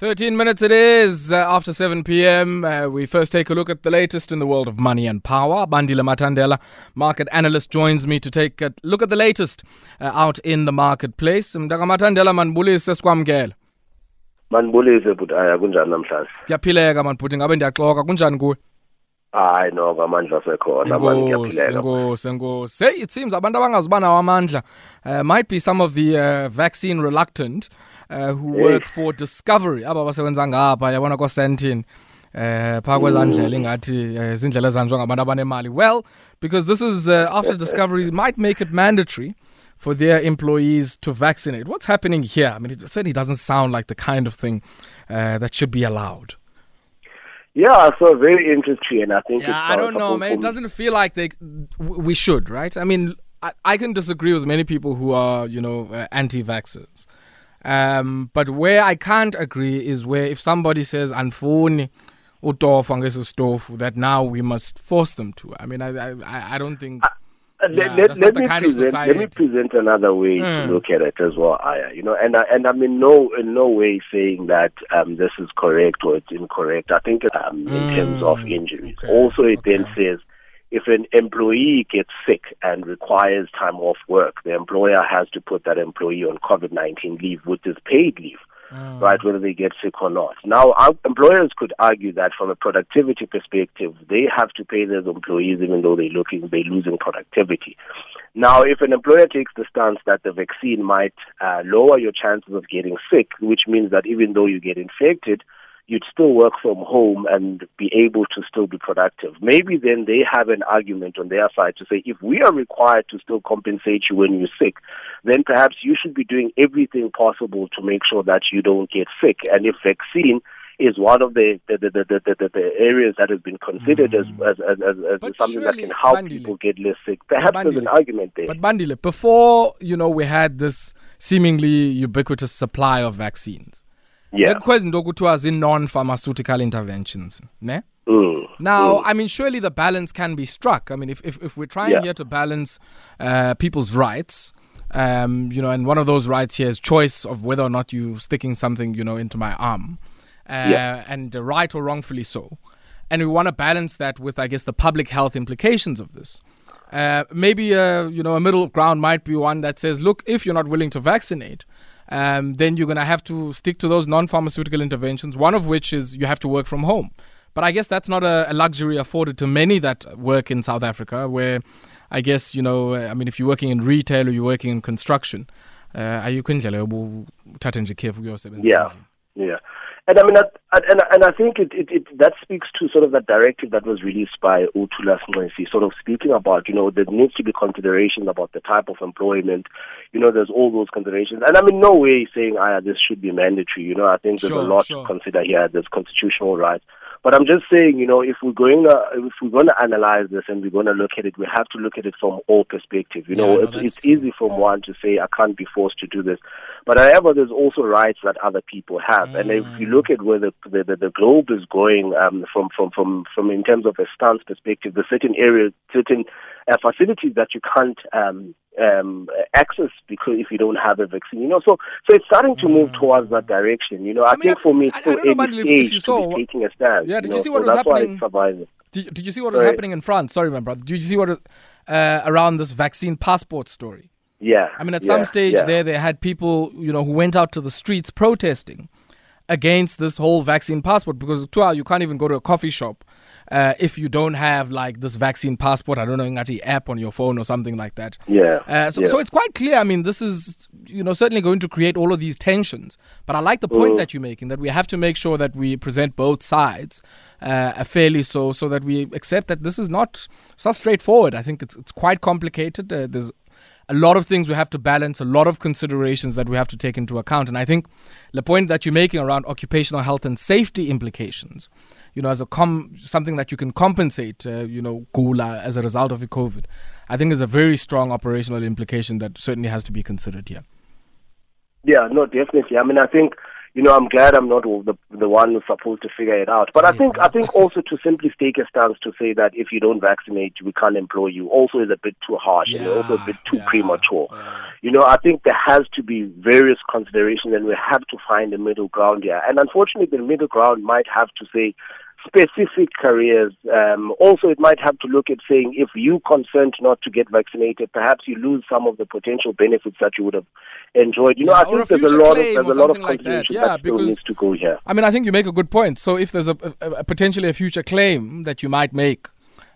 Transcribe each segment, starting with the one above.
13 minutes it is uh, after 7 p.m. Uh, we first take a look at the latest in the world of money and power. Bandile Mathandela, market analyst, joins me to take a look at the latest uh, out in the marketplace. Mdaka Mathandela manibulise sikwamkela. manibulise but aya kunjani namhlanje Kuyaphileka manibhuti ngabe ndiyaxoka kunjani kuwe? Hayi no ngamandla sekhona mani ngiyaphileka enkosi, enkosi. Hey, it seems abantu abangaziba nawo amandla. Uh, might be some of the uh, vaccine reluctant uh, who Hey. work for Discovery aba basebenza ngapha yabona ko Sandton eh pha kwezandlela ingathi eh, izindlela ezanjwa ngabantu abanemali. Well because this is uh, after discovery might make it mandatory for their employees to vaccinate. What's happening here? I mean it certainly doesn't sound like the kind of thing uh, that should be allowed yeah so very interesting and i think Yeah, it's I don't know, man. It doesn't feel like they. We should, right? I mean, I, I can disagree with many people who are, you know, uh, anti-vaxxers. Um, but where I can't agree is where if somebody says "anfuni utofa ngesitofu," that now we must force them to. I mean, I I, I- I don't think. Uh, Yeah, let, let, me present, let me present another way Mm. to look at it as well, Aya. You know, and I, and I'm in no in no way saying that um, this is correct or it's incorrect. I think um, in terms of Mm, injuries. okay, Also, it then says if an employee gets sick and requires time off work, the employer has to put that employee on COVID-19 leave, which is paid leave. Mm. right, whether they get sick or not. Now, employers could argue that from a productivity perspective, they have to pay their employees even though they're looking, they're losing productivity. Now, if an employer takes the stance that the vaccine might uh, lower your chances of getting sick, which means that even though you get infected, you'd still work from home and be able to still be productive. Maybe then they have an argument on their side to say, if we are required to still compensate you when you're sick, then perhaps you should be doing everything possible to make sure that you don't get sick. And if vaccine is one of the the, the, the, the, the, areas that has been considered mm. as, as, as, as, as something that can help Bandile- people get less sick, perhaps there's an argument there. But Bandile, before you know, we had this seemingly ubiquitous supply of vaccines. Yeah. Izinto okuthiwa zi-non-pharmaceutical interventions, ne? Mm. Now, I mean, surely the balance can be struck. I mean, if, if, if we're trying Yeah. here to balance uh, people's rights, um, you know, and one of those rights here is choice of whether or not you sticking something, you know, into my arm, uh, Yeah. and uh, right or wrongfully so, and we want to balance that with, I guess, the public health implications of this. Uh, maybe uh, you know a middle ground might be one that says, look, if you're not willing to vaccinate, um, then you're going to have to stick to those non-pharmaceutical interventions. One of which is you have to work from home. But I guess that's not a, a luxury afforded to many that work in South Africa, where I guess you know, I mean, if you're working in retail or you're working in construction, uh, ayikho indlela yobuthatha nje ikhefu kuyosebenza Yeah. Yeah. And I mean, I, and, and I think it, it, it that speaks to sort of that directive that was released by Utula Nxesi, sort of speaking about, you know, there needs to be consideration about the type of employment. You know, there's all those considerations. And I mean, no way saying, ah, this should be mandatory. You know, I think there's Sure, a lot sure. to consider here. There's constitutional rights. But I'm just saying, you know, if we're going to if we're going to analyze this and we're going to look at it, we have to look at it from all perspectives. You Yeah, know, no, it's, it's easy from one to say I can't be forced to do this, but however, there's also rights that other people have. And if you look at where the the, the, the globe is going um, from, from from from in terms of a stance perspective, there's certain areas, certain uh, facilities that you can't um, um, access because if you don't have a vaccine, you know. So so it's starting to move towards that direction. You know, I, I mean, think I- for me, it's still early Bandile, if- if stage you to saw- be taking a stand. Yeah, did you know, see what so was that's why happening? Did, did you see what was happening in France? Sorry, my brother. Did you see what uh, around this vaccine passport story? Yeah. I mean, at yeah, some stage yeah. there, they had people, you know, who went out to the streets protesting against this whole vaccine passport because, Tua, you can't even go to a coffee shop uh, if you don't have like this vaccine passport. I don't know, Ngati app on your phone or something like that. Yeah. Uh, so, yeah. so it's quite clear. I mean, this is you know certainly going to create all of these tensions. But I like the point Mm. that you're making that we have to make sure that we present both sides uh, fairly, so so that we accept that this is not so straightforward. I think it's it's quite complicated. Uh, there's a lot of things we have to balance, a lot of considerations that we have to take into account. And I think the point that you're making around occupational health and safety implications, you know, as a com something that you can compensate, uh, you know, gula as a result of COVID, I think is a very strong operational implication that certainly has to be considered here. Yeah, no, definitely. I mean, I think you know, I'm glad I'm not the the one who's supposed to figure it out. But I think I think also to simply take a stance to say that if you don't vaccinate, we can't employ you also is a bit too harsh yeah, and also a bit too yeah, premature. yeah. You know, I think there has to be various considerations, and we have to find a middle ground here. And unfortunately, the middle ground might have to say specific careers. Um, also, it might have to look at saying if you consent not to get vaccinated, perhaps you lose some of the potential benefits that you would have enjoyed. You know, Yeah, I think there's a lot of there's a lot of something like that. Yeah, that still because- needs to go here. I mean, I think you make a good point. So, if there's a, a, a potentially a future claim that you might make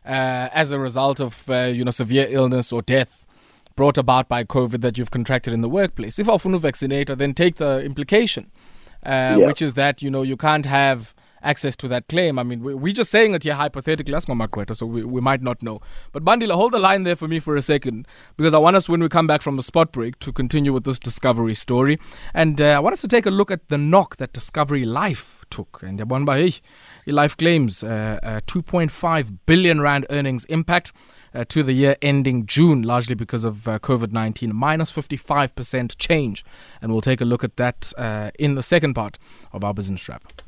uh, as a result of uh, you know severe illness or death brought about by COVID that you've contracted in the workplace, if I'm Afunu vaccinator, then take the implication, uh, Yeah. which is that you know you can't have access to that claim. I mean, we, we're just saying it here hypothetically. That's Mama Kweta, so we, we might not know. But Bandile, hold the line there for me for a second because I want us, when we come back from the spot break, to continue with this Discovery story. And uh, I want us to take a look at the knock that Discovery Life took. And yabona uba, hey, Life claims uh, uh, 2.5 billion rand earnings impact uh, to the year ending June, largely because of uh, COVID 19, minus 55% change. And we'll take a look at that uh, in the second part of our business wrap.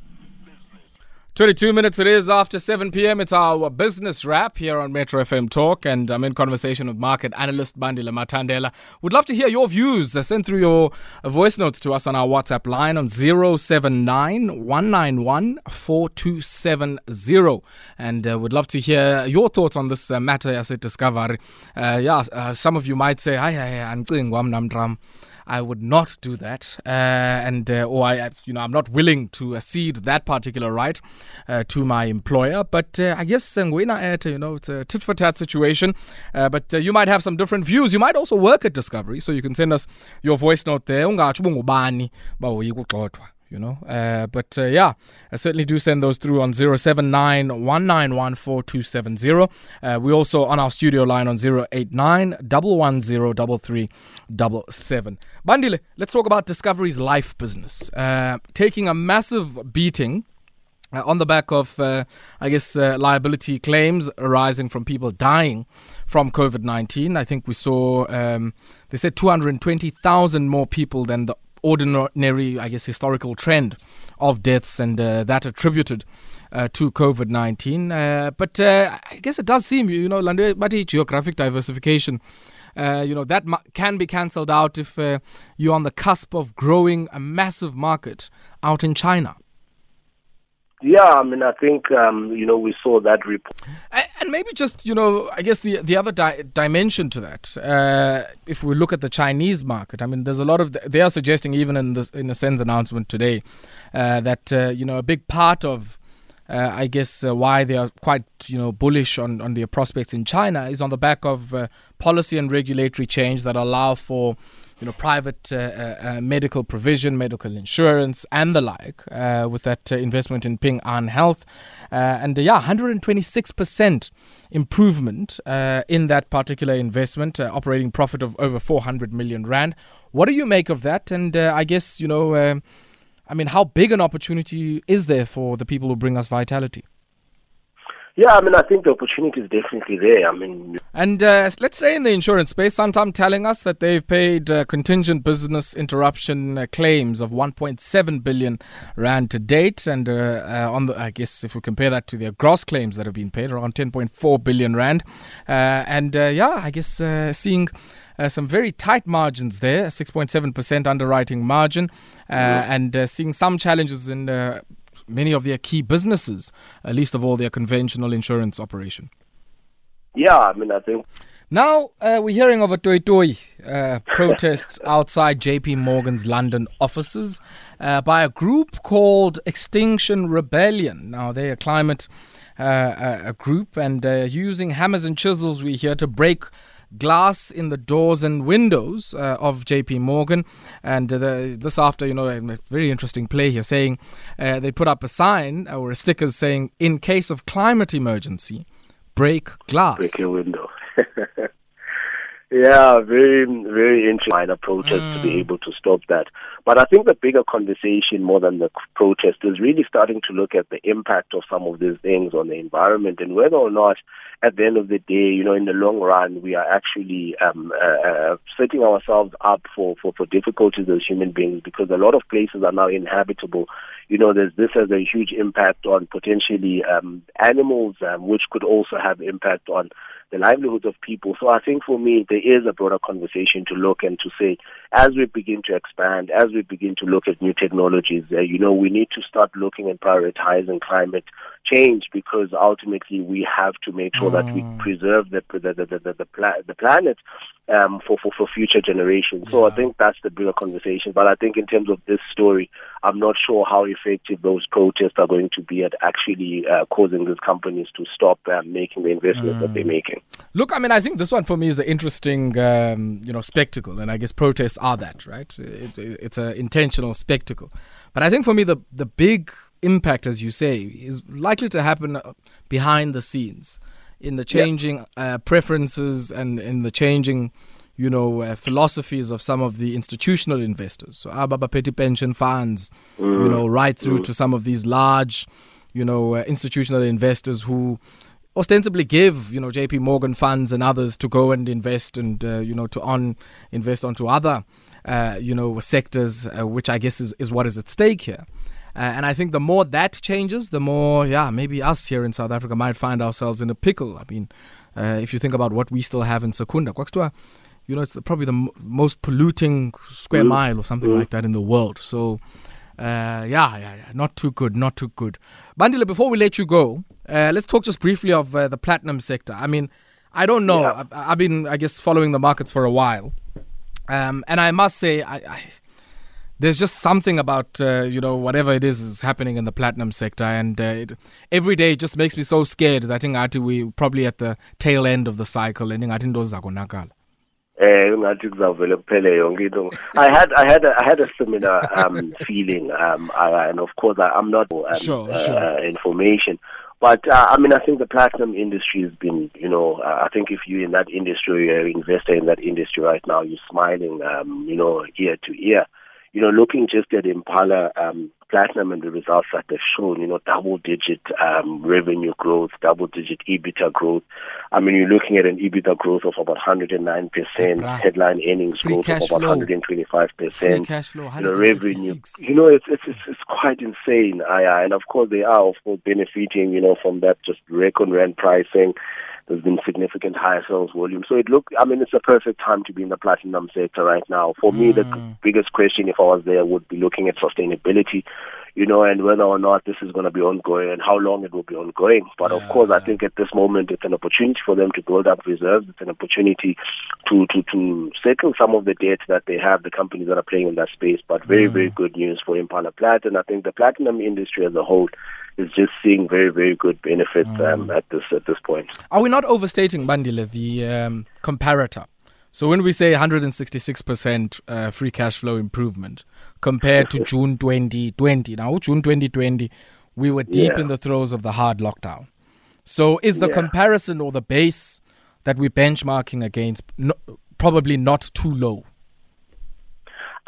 22 minutes it is after 7 p.m. It's our business wrap here on Metro FM Talk, and I'm in conversation with market analyst Bandile Mathandela. Would love to hear your views. Send through your voice notes to us on our WhatsApp line on 079 191 4270. And uh, would love to hear your thoughts on this uh, matter as it discovered. Uh, yeah, uh, some of you might say, "Hi, hi, hi, angicingwa mna mntram." I would not do that, uh, and uh, or I, you know, I'm not willing to uh, cede that particular right uh, to my employer. But uh, I guess uh, ngwina at you know it's a tit for tat situation. Uh, but uh, you might have some different views. You might also work at Discovery, so you can send us your voice note there. You know, uh, but uh, yeah, I certainly do send those through on 079 191 uh, We're also on our studio line on 089 110 Bandile, let's talk about Discovery's life business. Uh, taking a massive beating uh, on the back of, uh, I guess, uh, liability claims arising from people dying from COVID 19. I think we saw, um, they said 220,000 more people than the ordinary, I guess, historical trend of deaths, and uh, that attributed uh, to COVID 19. Uh, but uh, I guess it does seem, you know, Lande- Bati geographic diversification. Uh, you know that mu- can be cancelled out if uh, you're on the cusp of growing a massive market out in China. Yeah, I mean, I think um, you know we saw that report. And maybe just you know, I guess the the other di- dimension to that, uh, if we look at the Chinese market, I mean, there's a lot of they are suggesting even in the in the SENS announcement today uh, that uh, you know a big part of uh, I guess uh, why they are quite you know bullish on on their prospects in China is on the back of uh, policy and regulatory change that allow for you know private uh, uh, uh, medical provision, medical insurance, and the like, uh, with that investment in Ping An Health, and yeah, 126 percent improvement in that particular investment, operating profit of over 400 million rand. What do you make of that? And I guess you know. I mean, how big an opportunity is there for the people who bring us vitality? Yeah, I mean, I think the opportunity is definitely there. I mean, And uh, let's say in the insurance space, Santam telling us that they've paid uh, contingent business interruption uh, claims of 1.7 billion rand to date, and uh, uh, on the, I guess if we compare that to their gross claims that have been paid, around 10.4 billion rand, uh, and uh, yeah, I guess uh, seeing. Uh, some very tight margins there, 6.7% underwriting margin, uh, and uh, seeing some challenges in uh, many of their key businesses, at least of all their conventional insurance operation. yeah, I mean, I think Now uh, we're hearing of a toy toy uh, protest outside JP Morgan's London offices uh, by a group called Extinction Rebellion. Now they're a climate uh, uh, a group and uh, using hammers and chisels we hear to break glass in the doors and windows uh, of JP Morgan and uh, the, this after you know a very interesting play here saying uh, they put up a sign or a sticker saying in case of climate emergency break glass break your window. Yeah, very, very interesting protest mm. to be mm. able to stop that. But I think the bigger conversation, more than the protest, is really starting to look at the impact of some of these things on the environment and whether or not, at the end of the day, you know, in the long run, we are actually um, uh, uh, setting ourselves up for, for, for difficulties as human beings because a lot of places are now inhabitable. You know, there's, this has a huge impact on potentially um, animals, um, which could also have impact on the livelihoods of people. So I think for me, there is a broader conversation to look and to say, as we begin to expand, as we begin to look at new technologies, uh, you know, we need to start looking and prioritizing climate change because ultimately we have to make sure mm. that we mm. preserve the the the the, the, pla- the planet um, for, for for future generations. So. I think that's the bigger conversation. But I think in terms of this story, I'm not sure how effective those protests are going to be at actually uh, causing these companies to stop um, making the investments mm. that they're mm. making. Look, I mean, I think this one for me is an interesting, um, you know, spectacle, and I guess protests are that, right? It, it, it's an intentional spectacle. But I think for me, the the big impact, as you say, is likely to happen behind the scenes in the changing uh, preferences and in the changing, you know, uh, philosophies of some of the institutional investors. So Ababa Petty Pension funds, mm. you know, right through mm. to some of these large, you know, uh, institutional investors who ostensibly give you know JP Morgan funds and others to go and invest and uh, you know to on invest onto other uh, you know sectors uh, which I guess is, is what is at stake here uh, and I think the more that changes, the more, yeah, maybe us here in South Africa might find ourselves in a pickle. I mean, uh, if you think about what we still have in Secunda, you know, it's the, probably the m- most polluting square mm. mile or something mm. like that in the world. So, uh, yeah, yeah, yeah, not too good, not too good. Bandile, before we let you go, uh, let's talk just briefly of uh, the platinum sector. I mean, I don't know. Yeah. I've, I've, been, I guess, following the markets for a while. Um, and I must say, I, I there's just something about uh, you know whatever it is is happening in the platinum sector, and uh, it, every day just makes me so scared that I think we probably at the tail end of the cycle, and ngathi into zakonakala. Eh ngathi kuzavele kuphele yonke into. I had I had a, I had a similar um, feeling um, I, and of course I, am not um, sure, uh, sure. information but uh, I mean, I think the platinum industry has been, you know, uh, I think if you're in that industry, you're an investor in that industry right now, you're smiling, um, you know, ear to ear you know, looking just at Impala um, Platinum and the results that they've shown, you know, double digit um, revenue growth, double digit EBITDA growth. I mean, you're looking at an EBITDA growth of about 109%, headline earnings Free growth of about flow. 125%. Free cash flow, you know, revenue. You know, it's, it's, it's, it's quite insane. I, and of course, they are, of course, benefiting, you know, from that just record rent pricing. There's been significant higher sales volume. So it look, I mean, it's a perfect time to be in the platinum sector right now. For mm. me, the mm. biggest question, if I was there, would be looking at sustainability, you know, and whether or not this is going to be ongoing and how long it will be ongoing. But yeah, of course, I think at this moment, it's an opportunity for them to build up reserves. It's an opportunity to, to, to settle some of the debt that they have, the companies that are playing in that space. But very, mm. very good news for Impala Plat. And I think the platinum industry as a whole is just seeing very, very good benefits mm. um, at this at this point. Are we not overstating, Bandile, the um, comparator? So when we say 166% uh, free cash flow improvement compared to June 2020, now June 2020, we were deep yeah. in the throes of the hard lockdown. So is the yeah. comparison or the base that we're benchmarking against no, probably not too low?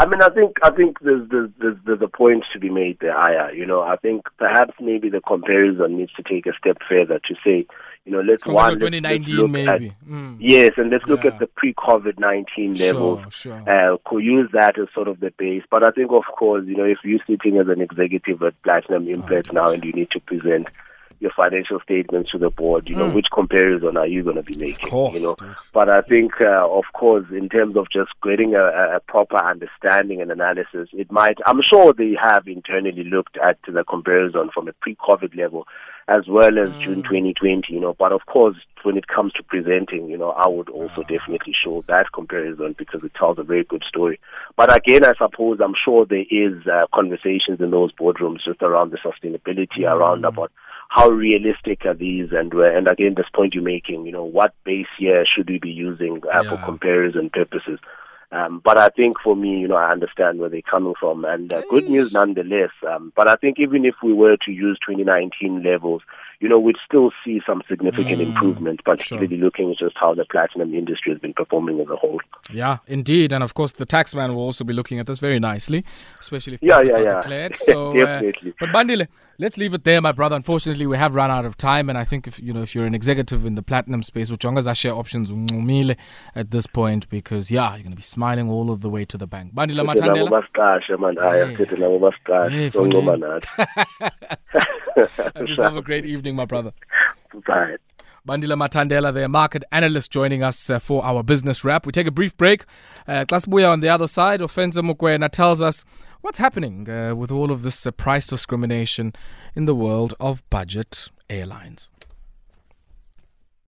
I mean, I think I think there's, there's there's there's a point to be made there. Aya, you know, I think perhaps maybe the comparison needs to take a step further to say, you know, let's one let's, let's look maybe. At, mm. yes, and let's look yeah. at the pre-COVID nineteen levels. Sure, sure. Uh, could use that as sort of the base. But I think, of course, you know, if you're sitting as an executive at Platinum Implats oh, now and you need to present your financial statements to the board. You know, mm. which comparison are you going to be making? Course, you know, dude. but I think, uh, of course, in terms of just getting a, a, proper understanding and analysis, it might. I'm sure they have internally looked at the comparison from a pre-COVID level as well as mm. June 2020. You know, but of course, when it comes to presenting, you know, I would also mm. definitely show that comparison because it tells a very good story. But again, I suppose I'm sure there is uh, conversations in those boardrooms just around the sustainability, mm. around about how realistic are these? And and again, this point you're making, you know, what base year should we be using uh, yeah. for comparison purposes? Um, but I think for me, you know, I understand where they're coming from, and uh, good news nonetheless. Um, but I think even if we were to use 2019 levels, you know, we'd still see some significant Mm, improvement, particularly looking at just how the platinum industry has been performing as a whole. Yeah, indeed. And of course, the taxman will also be looking at this very nicely, especially if Yeah, yeah, yeah. declared. So, uh, but Bandile, let's leave it there, my brother. Unfortunately, we have run out of time, and I think if you know if you're an executive in the platinum space, ujonga share options at this point because yeah, you're going to be smiling all of the way to the bank. Bandile Mathandela, basiqashe man haya Hey. sithi nabo basiqashe Hey, nathi have a great evening, my brother. Bye. Bandile Mathandela, their market analyst, joining us uh, for our business wrap. We take a brief break. Uh, Klasbuya on the other side, Ofenza Mukwena tells us what's happening uh, with all of this uh, price discrimination in the world of budget airlines.